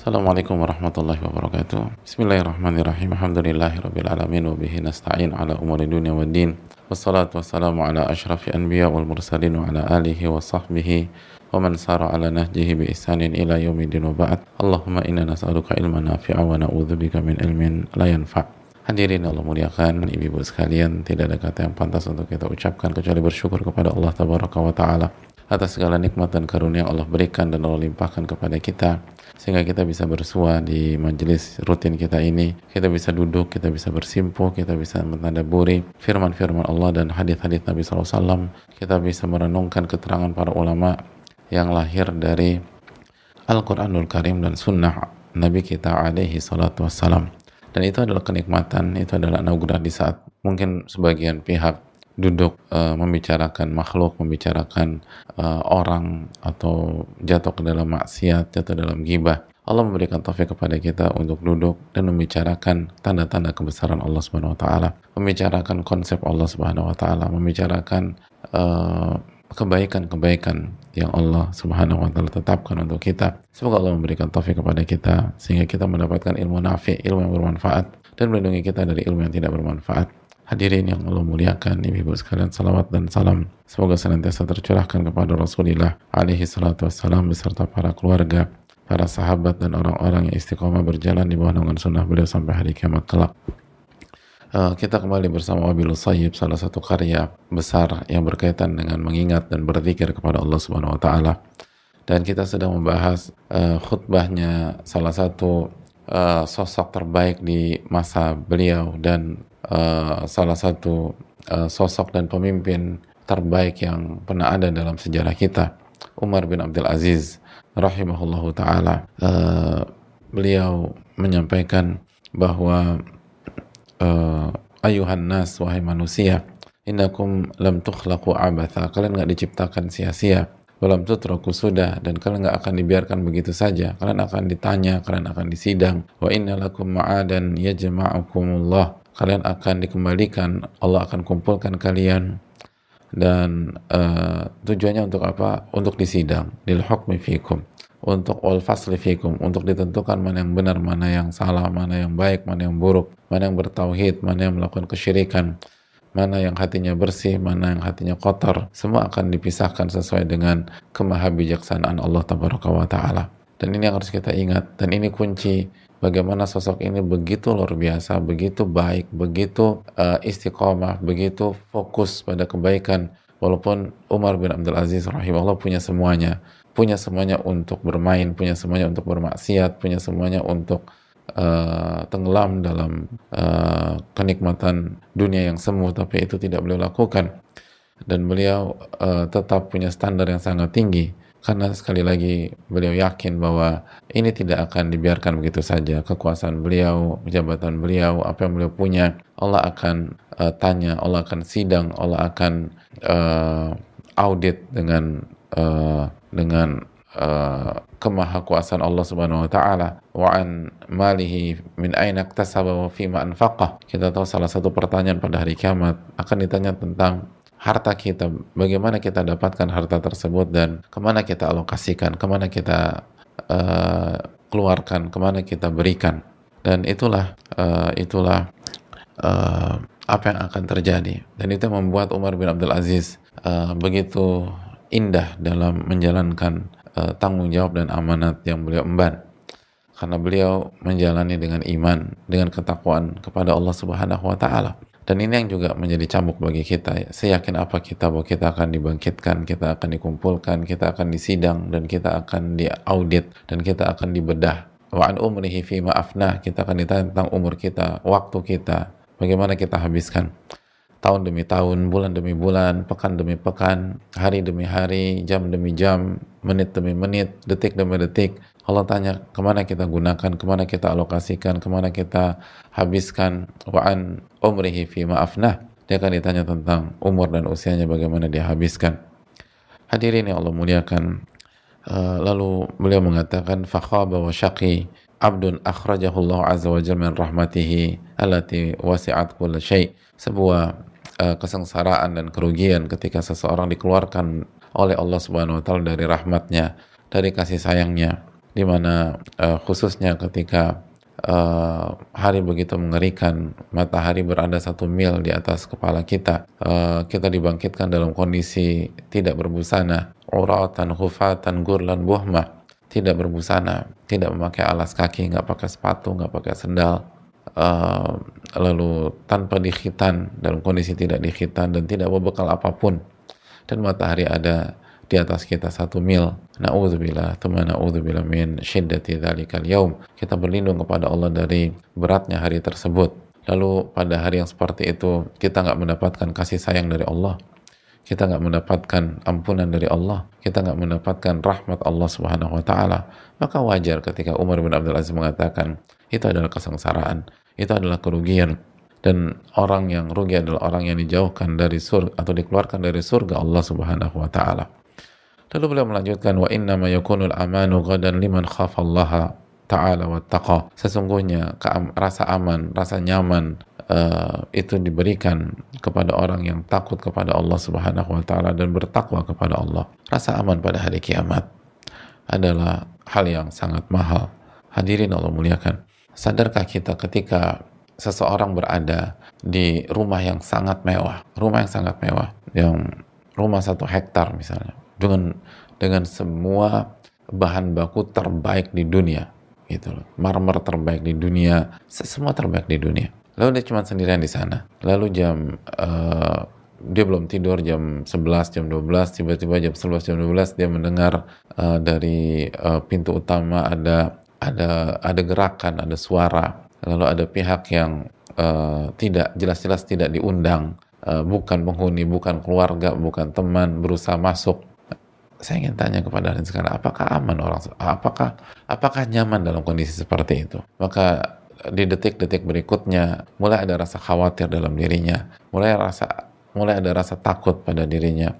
Assalamualaikum warahmatullahi wabarakatuh. Bismillahirrahmanirrahim. Alhamdulillahirabbil alamin wa bihi nasta'in ala umuri dunya waddin Wassalatu wassalamu ala ashrafi anbiya wal mursalin wa ala alihi wa sahbihi wa man sara ala nahjihi bi ihsanin ila yaumidin wa ba'd. Allahumma inna nas'aluka ilman nafi'a wa na'udzubika min ilmin la yanfa' Hadirin Allah muliakan, ibu-ibu sekalian, tidak ada kata yang pantas untuk kita ucapkan kecuali bersyukur kepada Allah Tabaraka wa Ta'ala atas segala nikmat dan karunia Allah berikan dan Allah limpahkan kepada kita sehingga kita bisa bersua di majelis rutin kita ini. Kita bisa duduk, kita bisa bersimpuh kita bisa mentadaburi firman-firman Allah dan hadis-hadis Nabi SAW kita bisa merenungkan keterangan para ulama yang lahir dari Al-Quranul Karim dan sunnah Nabi kita alaihi salatu wassalam. Dan itu adalah kenikmatan, itu adalah anugerah di saat mungkin sebagian pihak duduk uh, membicarakan makhluk, membicarakan uh, orang atau jatuh ke dalam maksiat, jatuh dalam gibah. Allah memberikan taufik kepada kita untuk duduk dan membicarakan tanda-tanda kebesaran Allah Subhanahu wa taala, membicarakan konsep Allah Subhanahu wa taala, membicarakan kebaikan-kebaikan yang Allah Subhanahu wa taala tetapkan untuk kita. Semoga Allah memberikan taufik kepada kita sehingga kita mendapatkan ilmu nafi, ilmu yang bermanfaat dan melindungi kita dari ilmu yang tidak bermanfaat. Hadirin yang Allah muliakan, ibu-ibu sekalian, salawat dan salam. Semoga senantiasa tercurahkan kepada Rasulullah alaihi salatu wassalam beserta para keluarga, para sahabat dan orang-orang yang istiqomah berjalan di bawah naungan sunnah beliau sampai hari kiamat kelak. Uh, kita kembali bersama Wabil Sayyib, salah satu karya besar yang berkaitan dengan mengingat dan berzikir kepada Allah Subhanahu wa taala. Dan kita sedang membahas uh, khutbahnya salah satu uh, sosok terbaik di masa beliau dan uh, salah satu uh, sosok dan pemimpin terbaik yang pernah ada dalam sejarah kita Umar bin Abdul Aziz rahimahullahu taala uh, beliau menyampaikan bahwa uh, ayuhan nas wahai manusia innakum lam tukhlaqu abatha kalian nggak diciptakan sia-sia Walam tutraku sudah dan kalian nggak akan dibiarkan begitu saja. Kalian akan ditanya, kalian akan disidang. Wa inna lakum ma'adan yajma'ukumullah kalian akan dikembalikan Allah akan kumpulkan kalian. Dan uh, tujuannya untuk apa? Untuk disidang. Lil hukmi fikum. Untuk wal fikum. Untuk ditentukan mana yang benar mana yang salah mana yang baik mana yang buruk mana yang bertauhid mana yang melakukan kesyirikan mana yang hatinya bersih, mana yang hatinya kotor, semua akan dipisahkan sesuai dengan kemahabijaksanaan Allah Taala. Dan ini yang harus kita ingat, dan ini kunci bagaimana sosok ini begitu luar biasa, begitu baik, begitu uh, istiqomah, begitu fokus pada kebaikan. Walaupun Umar bin Abdul Aziz rahimahullah punya semuanya, punya semuanya untuk bermain, punya semuanya untuk bermaksiat, punya semuanya untuk uh, tenggelam dalam uh, kenikmatan dunia yang semu, tapi itu tidak beliau lakukan. Dan beliau uh, tetap punya standar yang sangat tinggi karena sekali lagi beliau yakin bahwa ini tidak akan dibiarkan begitu saja kekuasaan beliau, jabatan beliau, apa yang beliau punya Allah akan uh, tanya, Allah akan sidang, Allah akan uh, audit dengan uh, dengan uh, kemahakuasaan Allah Subhanahu wa taala wa an malihi min aina wa fima anfaqah. Kita tahu salah satu pertanyaan pada hari kiamat akan ditanya tentang harta kita, bagaimana kita dapatkan harta tersebut dan ke mana kita alokasikan, ke mana kita uh, keluarkan, ke mana kita berikan. Dan itulah uh, itulah uh, apa yang akan terjadi. Dan itu membuat Umar bin Abdul Aziz uh, begitu indah dalam menjalankan uh, tanggung jawab dan amanat yang beliau emban. Karena beliau menjalani dengan iman, dengan ketakwaan kepada Allah Subhanahu wa taala dan ini yang juga menjadi cambuk bagi kita. Seyakin apa kita bahwa kita akan dibangkitkan, kita akan dikumpulkan, kita akan disidang, dan kita akan diaudit, dan kita akan dibedah. Wa'an umrihi fi ma'afnah, kita akan ditanya tentang umur kita, waktu kita, bagaimana kita habiskan. Tahun demi tahun, bulan demi bulan, pekan demi pekan, hari demi hari, jam demi jam, menit demi menit, detik demi detik, Allah tanya ke mana kita gunakan, ke mana kita alokasikan, ke mana kita habiskan wa'an umrihi fi ma'afnah. Dia akan ditanya tentang umur dan usianya bagaimana dia habiskan. Hadirin yang Allah muliakan. Uh, lalu beliau mengatakan fakhaba wa syaqi abdun akhrajahu Allah azza wa jalla min rahmatihi allati wasi'at kull syai. Sebuah uh, kesengsaraan dan kerugian ketika seseorang dikeluarkan oleh Allah Subhanahu wa taala dari rahmatnya, dari kasih sayangnya di mana uh, khususnya ketika uh, hari begitu mengerikan, matahari berada satu mil di atas kepala kita, uh, kita dibangkitkan dalam kondisi tidak berbusana, uratan, hufatan, gurlan, buhmah, tidak berbusana, tidak memakai alas kaki, nggak pakai sepatu, nggak pakai sendal, uh, lalu tanpa dikhitan, dalam kondisi tidak dikhitan dan tidak berbekal apa pun, dan matahari ada di atas kita satu mil. Na'udzubillah, thumma na'udzubillah min syiddati dhalikal yaum. Kita berlindung kepada Allah dari beratnya hari tersebut. Lalu pada hari yang seperti itu, kita nggak mendapatkan kasih sayang dari Allah. Kita nggak mendapatkan ampunan dari Allah. Kita nggak mendapatkan rahmat Allah subhanahu wa ta'ala. Maka wajar ketika Umar bin Abdul Aziz mengatakan, itu adalah kesengsaraan. Itu adalah kerugian dan orang yang rugi adalah orang yang dijauhkan dari surga atau dikeluarkan dari surga Allah Subhanahu wa taala. Lalu beliau melanjutkan wa inna ma yakunul amanu ghadan liman khafallaha ta'ala wa taqa. Sesungguhnya rasa aman, rasa nyaman uh, itu diberikan kepada orang yang takut kepada Allah Subhanahu wa taala dan bertakwa kepada Allah. Rasa aman pada hari kiamat adalah hal yang sangat mahal. Hadirin Allah muliakan. Sadarkah kita ketika seseorang berada di rumah yang sangat mewah, rumah yang sangat mewah, yang rumah satu hektar misalnya, dengan dengan semua bahan baku terbaik di dunia gitu loh. Marmer terbaik di dunia semua terbaik di dunia. Lalu dia cuma sendirian di sana. Lalu jam uh, dia belum tidur jam 11 jam 12 tiba-tiba jam 11 jam 12 dia mendengar uh, dari uh, pintu utama ada ada ada gerakan ada suara. Lalu ada pihak yang uh, tidak jelas-jelas tidak diundang. Uh, bukan penghuni bukan keluarga bukan teman berusaha masuk saya ingin tanya kepada anda sekarang, apakah aman orang, apakah apakah nyaman dalam kondisi seperti itu? Maka di detik-detik berikutnya mulai ada rasa khawatir dalam dirinya, mulai rasa mulai ada rasa takut pada dirinya,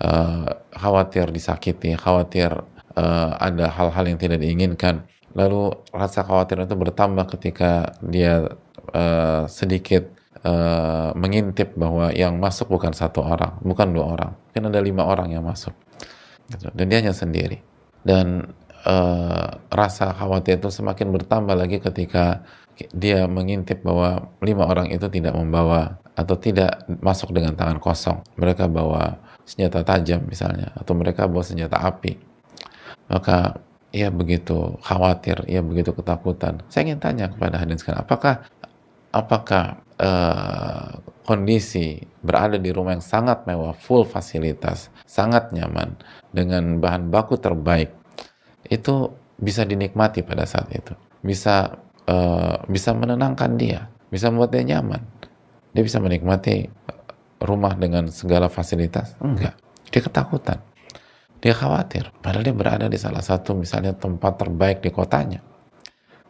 uh, khawatir disakiti, khawatir uh, ada hal-hal yang tidak diinginkan. Lalu rasa khawatir itu bertambah ketika dia uh, sedikit uh, mengintip bahwa yang masuk bukan satu orang, bukan dua orang, mungkin ada lima orang yang masuk gitu. dan dia hanya sendiri. Dan uh, rasa khawatir itu semakin bertambah lagi ketika dia mengintip bahwa lima orang itu tidak membawa atau tidak masuk dengan tangan kosong. Mereka bawa senjata tajam misalnya atau mereka bawa senjata api. Maka ia begitu khawatir ia begitu ketakutan. Saya ingin tanya kepada hadirin sekalian apakah apakah uh, kondisi berada di rumah yang sangat mewah, full fasilitas, sangat nyaman, dengan bahan baku terbaik, itu bisa dinikmati pada saat itu. Bisa uh, bisa menenangkan dia, bisa membuat dia nyaman. Dia bisa menikmati rumah dengan segala fasilitas? Enggak. Dia ketakutan. Dia khawatir. Padahal dia berada di salah satu misalnya tempat terbaik di kotanya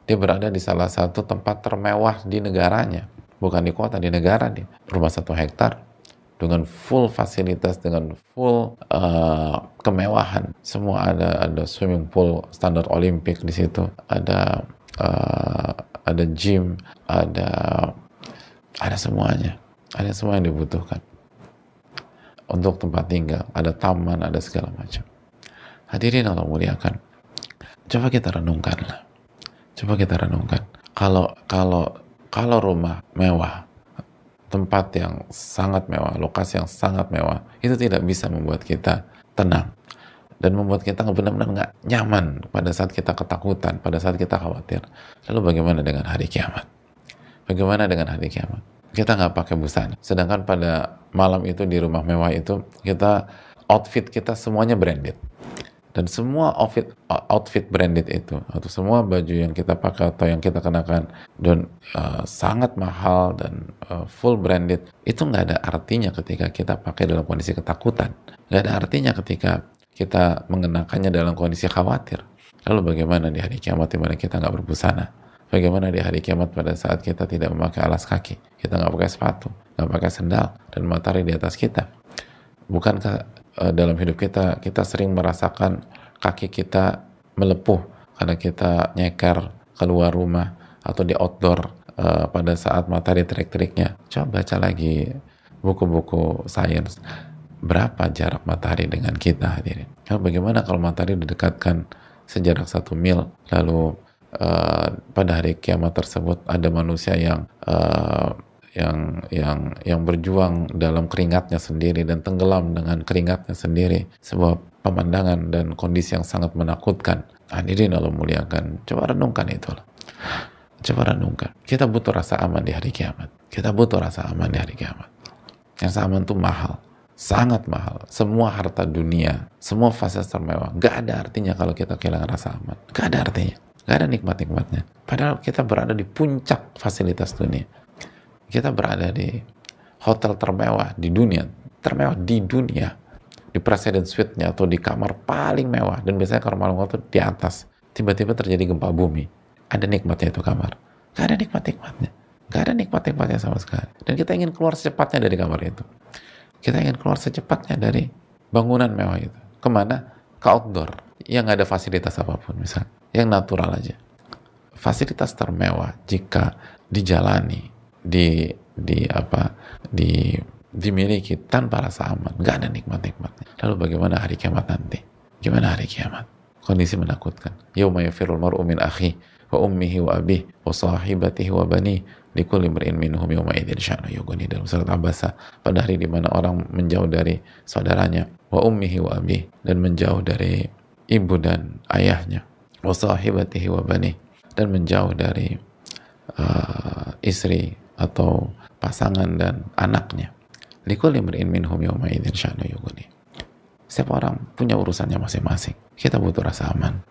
dia berada di salah satu tempat termewah di negaranya, bukan di kota, di negara dia. Rumah satu hektar dengan full fasilitas, dengan full uh, kemewahan. Semua ada ada swimming pool standar Olimpik di situ, ada uh, ada gym, ada ada semuanya, ada semua yang dibutuhkan untuk tempat tinggal, ada taman, ada segala macam. Hadirin Allah muliakan. Coba kita renungkanlah Coba kita renungkan. Kalau kalau kalau rumah mewah, tempat yang sangat mewah, lokasi yang sangat mewah, itu tidak bisa membuat kita tenang dan membuat kita benar-benar nggak nyaman pada saat kita ketakutan, pada saat kita khawatir. Lalu bagaimana dengan hari kiamat? Bagaimana dengan hari kiamat? Kita nggak pakai busana. Sedangkan pada malam itu di rumah mewah itu kita outfit kita semuanya branded dan semua outfit outfit branded itu atau semua baju yang kita pakai atau yang kita kenakan dan uh, sangat mahal dan uh, full branded itu nggak ada artinya ketika kita pakai dalam kondisi ketakutan. Nggak ada artinya ketika kita mengenakannya dalam kondisi khawatir. Lalu bagaimana di hari kiamat di mana kita nggak berbusana bagaimana di hari kiamat pada saat kita tidak memakai alas kaki? Kita nggak pakai sepatu nggak pakai sendal dan matahari di atas kita. Bukankah uh, dalam hidup kita kita sering merasakan kaki kita melepuh karena kita nyeker keluar rumah atau di outdoor uh, pada saat matahari terik-teriknya. Coba baca lagi buku-buku sains. Berapa jarak matahari dengan kita hadirin? Nah, bagaimana kalau matahari didekatkan sejarak satu mil lalu uh, pada hari kiamat tersebut ada manusia yang uh, yang yang yang berjuang dalam keringatnya sendiri dan tenggelam dengan keringatnya sendiri sebuah pemandangan dan kondisi yang sangat menakutkan. Hadirin Allah muliakan coba renungkan itu coba renungkan. Kita butuh rasa aman di hari kiamat. Kita butuh rasa aman di hari kiamat. Yang aman itu mahal. Sangat mahal. Semua harta dunia semua fasilitas termewah. Gak ada artinya kalau kita kehilangan rasa aman. Gak ada artinya. Gak ada nikmat-nikmatnya. Padahal kita berada di puncak fasilitas dunia kita berada di hotel termewah di dunia, termewah di dunia, di presiden suite-nya atau di kamar paling mewah dan biasanya kamar malam itu di atas. Tiba-tiba terjadi gempa bumi. Ada nikmatnya itu kamar. Gak ada nikmat-nikmatnya. Gak ada nikmat-nikmatnya sama sekali. Dan kita ingin keluar secepatnya dari kamar itu. Kita ingin keluar secepatnya dari bangunan mewah itu. Ke mana? Ke outdoor. Yang gak ada fasilitas apa pun misalnya. Yang natural aja. Fasilitas termewah jika dijalani di di apa di dimiliki tanpa rasa aman. Nggak ada nikmat-nikmatnya. Lalu bagaimana hari kiamat nanti? Gimana hari kiamat? Kondisi menakutkan. Yauma yafirul mar'u min akhi wa ummihi wa abih wa sahibatihi wa bani likulli mar'in minhum yawma idzin sya'nu yughni. Dalam surat Abasa pada hari di mana orang menjauh dari saudaranya wa ummihi wa abih dan menjauh dari ibu dan ayahnya wa sahibatihi wa bani dan menjauh dari uh, istri atau pasangan dan anaknya. Sya'nu. Setiap orang punya urusannya masing-masing. Kita butuh rasa aman.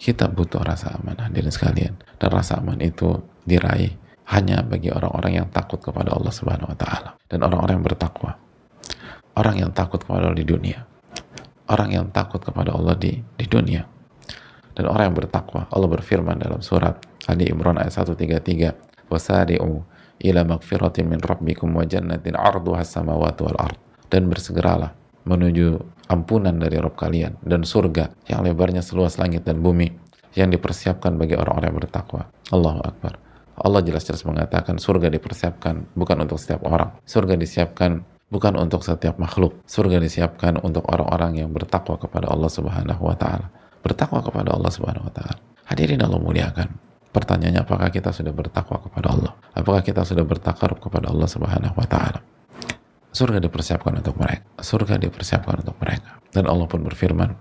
Kita butuh rasa aman hadirin sekalian. Dan rasa aman itu diraih hanya bagi orang-orang yang takut kepada Allah Subhanahu wa taala dan orang-orang yang bertakwa. Orang yang takut kepada Allah di dunia. Orang yang takut kepada Allah di di dunia. Dan orang yang bertakwa, Allah berfirman dalam surat Ali Imran ayat 133, "Wasari'u ila magfiratin min rabbikum wa jannatin arduha samawati wal ard dan bersegeralah menuju ampunan dari Rob kalian dan surga yang lebarnya seluas langit dan bumi yang dipersiapkan bagi orang-orang yang bertakwa. Allahu Akbar. Allah jelas-jelas mengatakan surga dipersiapkan bukan untuk setiap orang. Surga disiapkan bukan untuk setiap makhluk. Surga disiapkan untuk orang-orang yang bertakwa kepada Allah Subhanahu wa taala. Bertakwa kepada Allah Subhanahu wa taala. Hadirin Allah muliakan. Pertanyaannya apakah kita sudah bertakwa kepada Allah? Apakah kita sudah bertakarub kepada Allah Subhanahu wa taala? Surga dipersiapkan untuk mereka. Surga dipersiapkan untuk mereka. Dan Allah pun berfirman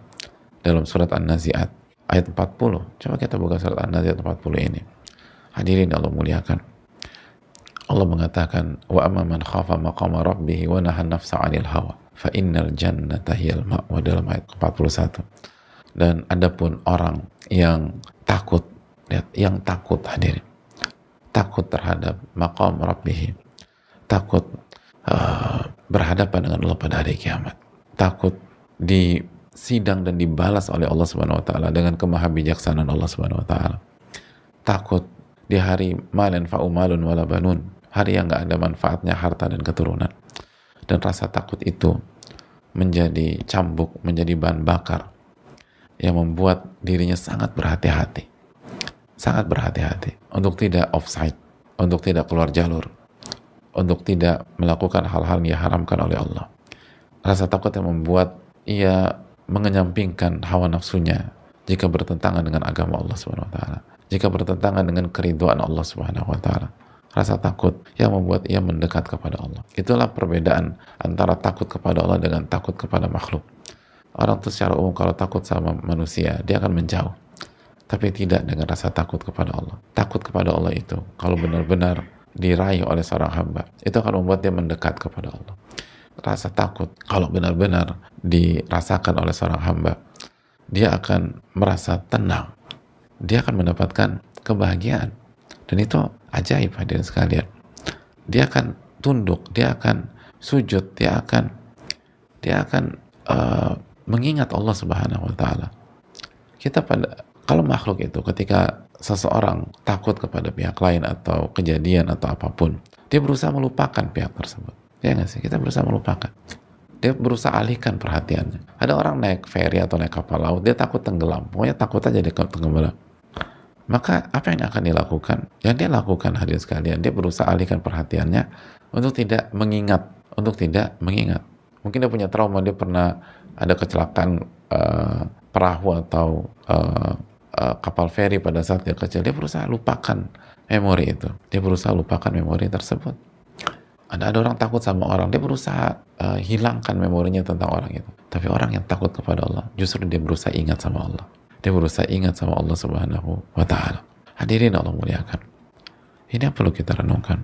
dalam surat An-Nazi'at ayat 40. Coba kita buka surat An-Nazi'at 40 ini. Hadirin Allah muliakan. Allah mengatakan wa amma man khafa maqama rabbih wa nahan nafsa 'anil hawa fa innal jannata hiyal ma'wa dalam ayat 41. Dan adapun orang yang takut Lihat, yang takut hadirin. Takut terhadap maqam rabbih. Takut uh, berhadapan dengan Allah pada hari kiamat. Takut di sidang dan dibalas oleh Allah Subhanahu wa taala dengan kemahabijaksanaan Allah Subhanahu wa taala. Takut di hari malen fa'umalun wala banun, hari yang nggak ada manfaatnya harta dan keturunan. Dan rasa takut itu menjadi cambuk, menjadi bahan bakar yang membuat dirinya sangat berhati-hati sangat berhati-hati untuk tidak offside, untuk tidak keluar jalur, untuk tidak melakukan hal-hal yang diharamkan oleh Allah. Rasa takut yang membuat ia mengenyampingkan hawa nafsunya jika bertentangan dengan agama Allah Subhanahu wa taala, jika bertentangan dengan keriduan Allah Subhanahu wa taala. Rasa takut yang membuat ia mendekat kepada Allah. Itulah perbedaan antara takut kepada Allah dengan takut kepada makhluk. Orang itu secara umum kalau takut sama manusia, dia akan menjauh tapi tidak dengan rasa takut kepada Allah. Takut kepada Allah itu, kalau benar-benar diraih oleh seorang hamba, itu akan membuat dia mendekat kepada Allah. Rasa takut, kalau benar-benar dirasakan oleh seorang hamba, dia akan merasa tenang. Dia akan mendapatkan kebahagiaan. Dan itu ajaib hadirin sekalian. Dia akan tunduk, dia akan sujud, dia akan dia akan uh, mengingat Allah Subhanahu wa taala. Kita pada kalau makhluk itu ketika seseorang takut kepada pihak lain atau kejadian atau apa pun, dia berusaha melupakan pihak tersebut. Ya nggak sih? Kita berusaha melupakan. Dia berusaha alihkan perhatiannya. Ada orang naik ferry atau naik kapal laut, dia takut tenggelam. Pokoknya takut aja dia tenggelam. Maka apa yang akan dilakukan? Yang dia lakukan hadir sekalian, dia berusaha alihkan perhatiannya untuk tidak mengingat, untuk tidak mengingat. Mungkin dia punya trauma, dia pernah ada kecelakaan uh, perahu atau uh, uh, kapal feri pada saat dia kecil, dia berusaha lupakan memori itu. Dia berusaha lupakan memori tersebut. Ada ada orang takut sama orang, dia berusaha uh, hilangkan memorinya tentang orang itu. Tapi orang yang takut kepada Allah, justru dia berusaha ingat sama Allah. Dia berusaha ingat sama Allah Subhanahu wa taala. Hadirin Allah muliakan. Ini yang perlu kita renungkan.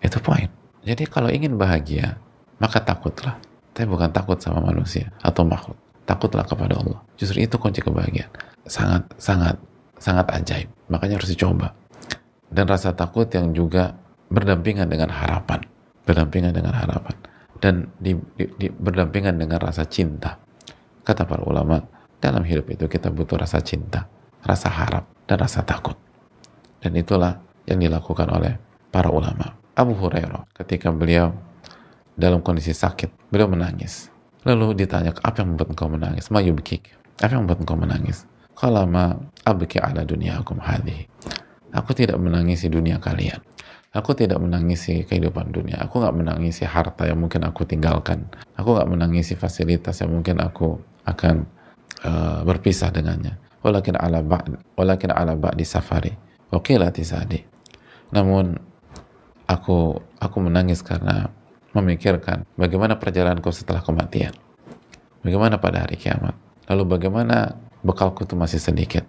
Itu poin. Jadi kalau ingin bahagia, maka takutlah. Tapi bukan takut sama manusia atau makhluk. Takutlah kepada Allah. Justru itu kunci kebahagiaan. Sangat, sangat, sangat ajaib. Makanya harus dicoba. Dan rasa takut yang juga berdampingan dengan harapan. Berdampingan dengan harapan. Dan di, di, di, berdampingan dengan rasa cinta. Kata para ulama, dalam hidup itu kita butuh rasa cinta, rasa harap, dan rasa takut. Dan itulah yang dilakukan oleh para ulama. Abu Hurairah ketika beliau dalam kondisi sakit, beliau menangis. Lalu ditanya, apa yang membuat engkau menangis? Ma yubkik. Apa yang membuat engkau menangis? Kalau abki ala dunia aku hadhihi. Aku tidak menangisi dunia kalian. Aku tidak menangisi kehidupan dunia. Aku nggak menangisi harta yang mungkin aku tinggalkan. Aku nggak menangisi fasilitas yang mungkin aku akan uh, berpisah dengannya. Walakin ala ba'd, walakin ala ba'di safari. Wakilati sadi. Namun aku aku menangis karena memikirkan bagaimana perjalananku setelah kematian. Bagaimana pada hari kiamat. Lalu bagaimana bekalku itu masih sedikit.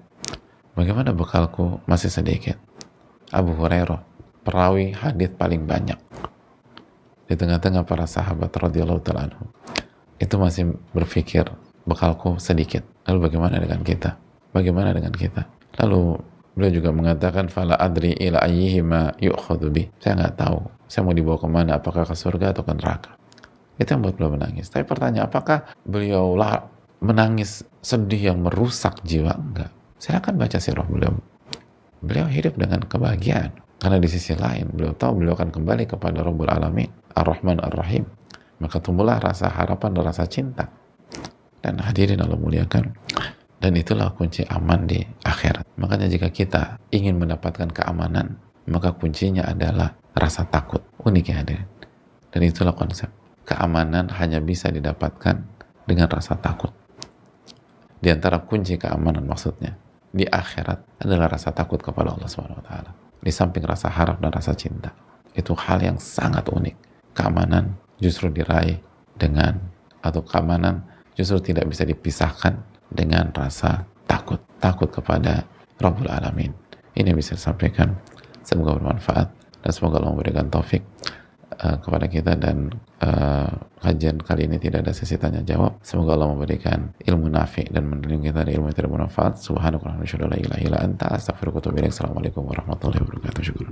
Bagaimana bekalku masih sedikit. Abu Hurairah, perawi hadis paling banyak di tengah-tengah para sahabat radhiyallahu taala itu masih berpikir bekalku sedikit. Lalu bagaimana dengan kita? Bagaimana dengan kita? Lalu beliau juga mengatakan fala adri ila ayyihima yu'khadhu bi. Saya nggak tahu. Saya mau dibawa ke mana? Apakah ke surga atau ke neraka? Itu yang buat beliau menangis. Tapi pertanyaan, apakah beliau lah menangis sedih yang merusak jiwa? Enggak. Saya akan baca sirah beliau. Beliau hidup dengan kebahagiaan. Karena di sisi lain, beliau tahu beliau akan kembali kepada Rabbul Alamin, Ar-Rahman Ar-Rahim. Maka tumbuhlah rasa harapan dan rasa cinta dan hadirin Allah muliakan dan itulah kunci aman di akhirat makanya jika kita ingin mendapatkan keamanan maka kuncinya adalah rasa takut unik ya hadirin dan itulah konsep keamanan hanya bisa didapatkan dengan rasa takut di antara kunci keamanan maksudnya di akhirat adalah rasa takut kepada Allah swt di samping rasa harap dan rasa cinta itu hal yang sangat unik. Keamanan justru diraih dengan atau keamanan justru tidak bisa dipisahkan dengan rasa takut takut kepada Rabbul Alamin. Ini bisa disampaikan. Semoga bermanfaat dan semoga Allah memberikan taufik uh, kepada kita dan uh, kajian kali ini tidak ada sesi tanya jawab. Semoga Allah memberikan ilmu nafi dan melindungi kita dari ilmu yang tidak bermanfaat. Subhanallahi wa bihamdihi la ilaha illa anta astaghfiruka wa atubu ilaik. Assalamualaikum warahmatullahi wabarakatuh. Syukur